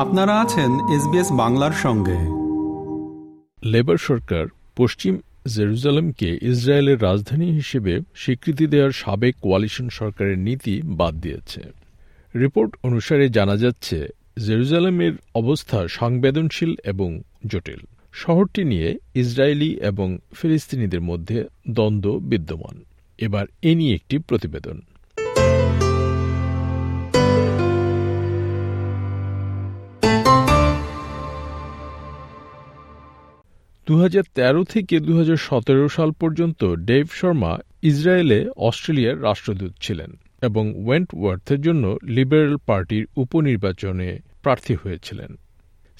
আপনারা আছেন এসবিএস বাংলার সঙ্গে। লেবার সরকার পশ্চিম জেরুজালেমকে ইসরায়েলের রাজধানী হিসেবে স্বীকৃতি দেওয়ার সাবেক কোয়ালিশন সরকারের নীতি বাদ দিয়েছে। রিপোর্ট অনুসারে জানা যাচ্ছে, জেরুজালেমের অবস্থা সংবেদনশীল এবং জটিল। শহরটি নিয়ে ইসরায়েলি এবং ফিলিস্তিনিদের মধ্যে দ্বন্দ্ব বিদ্যমান। এবার এ নিয়ে একটি প্রতিবেদন। দু হাজার তেরো থেকে দু হাজার সতেরো সাল পর্যন্ত ডেভ শর্মা ইসরায়েলে অস্ট্রেলিয়ার রাষ্ট্রদূত ছিলেন এবং ওয়েন্টওয়ার্থের জন্য লিবারেল পার্টির উপনির্বাচনে প্রার্থী হয়েছিলেন।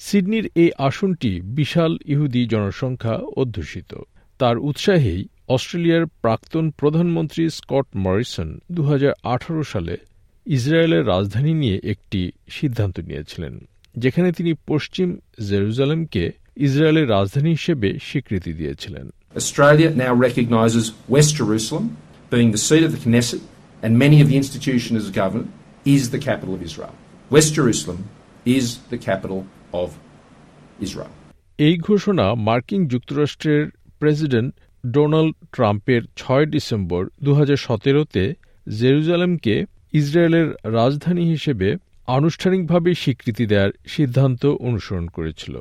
সিডনির এই আসনটি বিশাল ইহুদি জনসংখ্যা অধ্যুষিত। তার উৎসাহেই অস্ট্রেলিয়ার প্রাক্তন প্রধানমন্ত্রী স্কট মরিসন দু হাজার আঠারো সালে ইসরায়েলের রাজধানী নিয়ে একটি সিদ্ধান্ত নিয়েছিলেন, যেখানে তিনি পশ্চিম জেরুজালেমকে ইসরায়েলের রাজধানী হিসেবে স্বীকৃতি দিয়েছিলেন Australia now recognises West Jerusalem being the seat of the Knesset and many of the institutions of government is the capital of Israel. West Jerusalem is the capital of Israel. এই ঘোষণা মার্কিন যুক্তরাষ্ট্রের প্রেসিডেন্ট ডোনাল্ড ট্রাম্পের ছয় December দু তে জেরুজালেমকে ইসরায়েলের রাজধানী হিসেবে আনুষ্ঠানিকভাবে স্বীকৃতি দেওয়ার সিদ্ধান্ত অনুসরণ করেছিল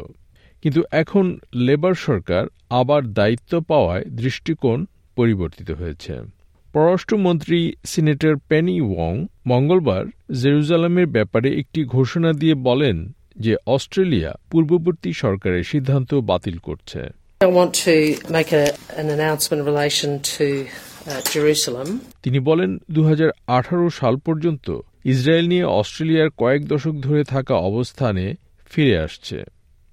কিন্তু এখন লেবার সরকার আবার দায়িত্ব পাওয়ায় দৃষ্টিকোণ পরিবর্তিত হয়েছে। পররাষ্ট্রমন্ত্রী সিনেটর পেনি ওয়ং মঙ্গলবার জেরুজালেমের ব্যাপারে একটি ঘোষণা দিয়ে বলেন যে অস্ট্রেলিয়া পূর্ববর্তী সরকারের সিদ্ধান্ত বাতিল করছে। Uh. তিনি বলেন দু হাজার আঠারো সাল পর্যন্ত ইসরায়েল নিয়ে অস্ট্রেলিয়ার কয়েক দশক ধরে থাকা অবস্থানে ফিরে আসছে।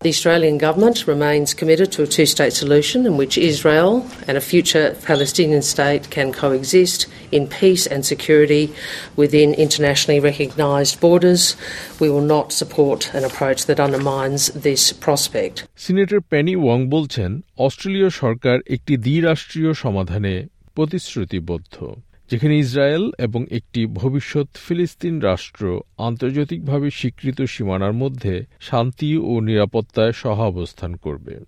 The Australian government remains committed to a two state solution in which Israel and a future Palestinian state can coexist in peace and security within internationally recognised borders. We will not support an approach that undermines this prospect. Senator Penny Wong বলছেন অস্ট্রেলীয় সরকার একটি দ্বিরাষ্ট্রীয় সমাধানে প্রতিশ্রুতিবদ্ধ যেখানে Israel এবং একটি ভবিষ্যৎ ফিলিস্তিন রাষ্ট্র আন্তর্জাতিকভাবে স্বীকৃত সীমানার মধ্যে শান্তি ও নিরাপত্তায় সহাবস্থান করবে।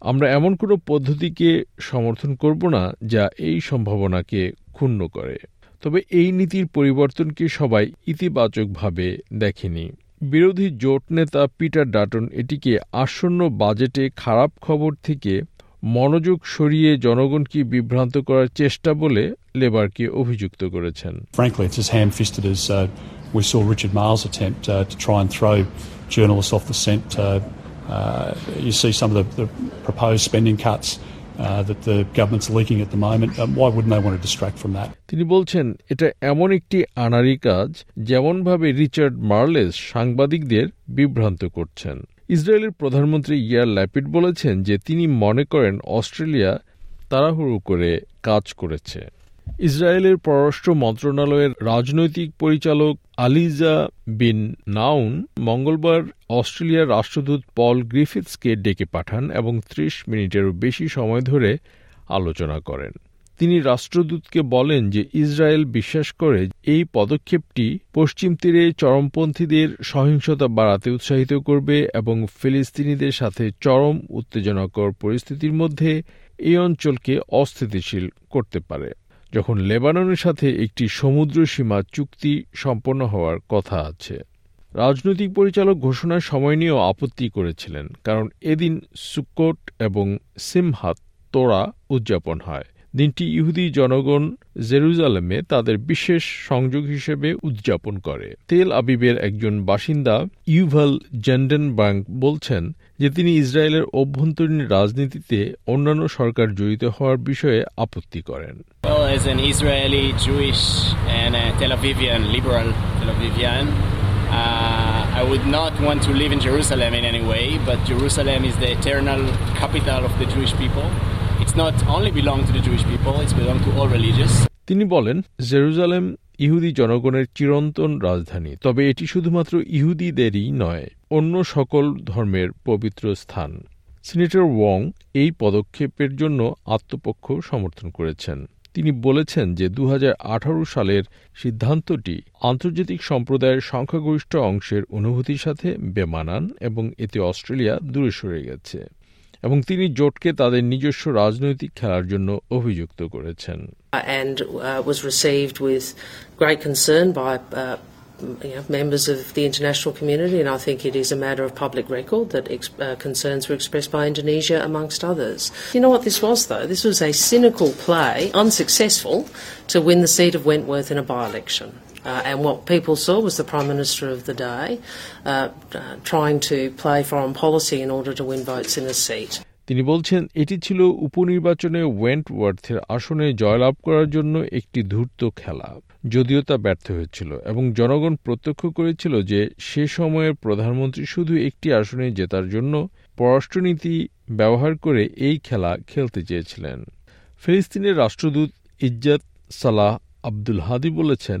আমরা এমন কোনো পদ্ধতিকে সমর্থন করব না যা এই সম্ভাবনাকে ক্ষুণ্ণ করে। তবে এই নীতির পরিবর্তনকে সবাই ইতিবাচকভাবে দেখেনি। বিরোধী জোট নেতা পিটার ডাটন এটিকে আসন্ন বাজেটে খারাপ খবর থেকে মনোযোগ সরিয়ে জনগণকে বিভ্রান্ত করার চেষ্টা বলে লেবারকে অভিযুক্ত করেছেন Frankly, it's as ham-fisted as uh, we saw Richard Marles attempt uh, to try and throw journalists off the scent. Uh, uh, you see some of the, the proposed spending cuts uh, that the government's leaking at the moment. Um, why wouldn't they want to distract from that? তিনি বলছেন এটা এমন একটি আনারি কাজ যেমনভাবে Richard Marles সাংবাদিকদের বিভ্রান্ত করছেন ইসরায়েলের প্রধানমন্ত্রী ইয়ার ল্যাপিড বলেছেন যে তিনি মনে করেন অস্ট্রেলিয়া তাড়াহুড়ো করে কাজ করেছে। ইসরায়েলের পররাষ্ট্র মন্ত্রণালয়ের রাজনৈতিক পরিচালক আলিজা বিন নাউন মঙ্গলবার অস্ট্রেলিয়ার রাষ্ট্রদূত পল গ্রিফিথসকে ডেকে পাঠান এবং ত্রিশ মিনিটেরও বেশি সময় ধরে আলোচনা করেন। তিনি রাষ্ট্রদূতকে বলেন যে ইসরায়েল বিশ্বাস করে এই পদক্ষেপটি পশ্চিম তীরে চরমপন্থীদের সহিংসতা বাড়াতে উৎসাহিত করবে এবং ফিলিস্তিনিদের সাথে চরম উত্তেজনাকর পরিস্থিতির মধ্যে এই অঞ্চলকে অস্থিতিশীল করতে পারে। যখন লেবাননের সাথে একটি সমুদ্র সীমা চুক্তি সম্পন্ন হওয়ার কথা আছে। রাজনৈতিক পরিচালক ঘোষণার সময় নিয়েও আপত্তি করেছিলেন, কারণ এদিন সুকোট এবং সিমহাত তোরা উদযাপন হয়। দিনটি ইহুদি জনগণ জেরুজালেমে তাদের বিশেষ সংযোগ হিসেবে উদযাপন করে। তেল আবিবের একজন বাসিন্দা ইউভাল জেন্ডেনবাঙ্ক বলছেন যে তিনি ইসরায়েলের অভ্যন্তরীণ রাজনীতিতে অন্যান্য সরকার জড়িত হওয়ার বিষয়ে আপত্তি করেন। uh, I would not want to live in Jerusalem in any way, but Jerusalem is the eternal capital of the Jewish. It's not only belong to the Jewish people, it's belong to all religions. তিনি বলেন Jerusalem ইহুদি জনগণের চিরন্তন রাজধানী তবে এটি শুধুমাত্র ইহুদিদেরই নয় অন্য সকল ধর্মের পবিত্র স্থান। সিনেটর ওয়ং এই পদক্ষেপের জন্য আত্মপক্ষ সমর্থন করেছেন। তিনি বলেছেন যে দু হাজার আঠারো সালের সিদ্ধান্তটি আন্তর্জাতিক সম্প্রদায়ের সংখ্যাগরিষ্ঠ অংশের অনুভূতির সাথে বেমানান এবং এতে অস্ট্রেলিয়া দূরে সরে গেছে। এবং তিনি জোটকে তাদের নিজস্ব রাজনৈতিক খেলার জন্য অভিযুক্ত করেছেন and uh, was received with great concern by uh, you know, members of the international community, and I think it is a matter of public record that ex- uh, concerns were expressed by Indonesia, amongst others. You know what this was, though? This was a cynical play, unsuccessful, to win the seat of Wentworth in a by election. Uh, and what people saw was the Prime Minister of the day uh, uh, trying to play foreign policy in order to win votes in a seat. তিনি বলছেন এটি ছিল উপনির্বাচনে ওয়েন্টওয়ার্থের আসনে জয়লাভ করার জন্য একটি ধূর্ত খেলা যদিও তা ব্যর্থ হয়েছিল এবং জনগণ প্রত্যক্ষ করেছিল যে সে সময়ের প্রধানমন্ত্রী শুধু একটি আসনে জেতার জন্য পররাষ্ট্রনীতি ব্যবহার করে এই খেলা খেলতে চেয়েছিলেন ফিলিস্তিনের রাষ্ট্রদূত ইজ্জাত সালাহ আব্দুল হাদি বলেছেন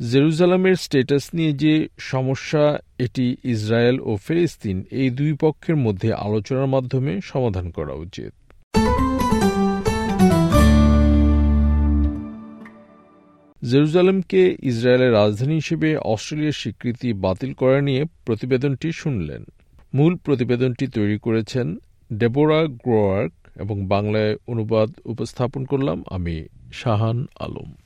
জেরুজালামের স্টেটাস নিয়ে যে সমস্যা, এটি ইসরায়েল ও ফিলিস্তিন এই দুই পক্ষের মধ্যে আলোচনার মাধ্যমে সমাধান করা উচিত। জেরুজালেমকে ইসরায়েলের রাজধানী হিসেবে অস্ট্রেলিয়ার স্বীকৃতি বাতিল করা নিয়ে প্রতিবেদনটি শুনলেন। মূল প্রতিবেদনটি তৈরি করেছেন ডেবোরা গ্রোয়ার্ক এবং বাংলায় অনুবাদ উপস্থাপন করলাম আমি শাহান আলম।